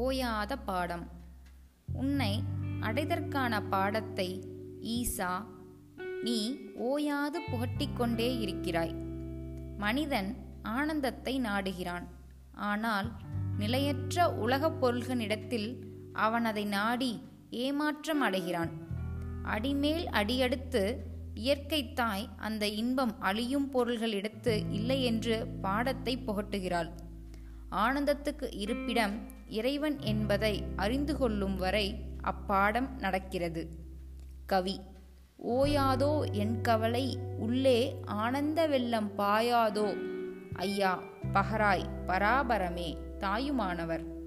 ஓயாத பாடம். உன்னை அடைதற்கான பாடத்தை ஈசா நீ ஓயாது புகட்டிக்கொண்டே இருக்கிறாய். மனிதன் ஆனந்தத்தை நாடுகிறான். ஆனால் நிலையற்ற உலகப் பொருள்களிடத்தில் அவன் அதை நாடி ஏமாற்றம் அடைகிறான். அடிமேல் அடியெடுத்து இயற்கை தாய் அந்த இன்பம் அழியும் பொருள்களிடத்து இல்லை என்று பாடத்தை புகட்டுகிறாள். ஆனந்தத்துக்கு இருப்பிடம் இறைவன் என்பதை அறிந்து கொள்ளும் வரை அப்பாடம் நடக்கிறது. கவி ஓயாதோ என் கவலை உள்ளே ஆனந்த வெள்ளம் பாயாதோ. ஐயா பகராய் பராபரமே தாயுமானவர்.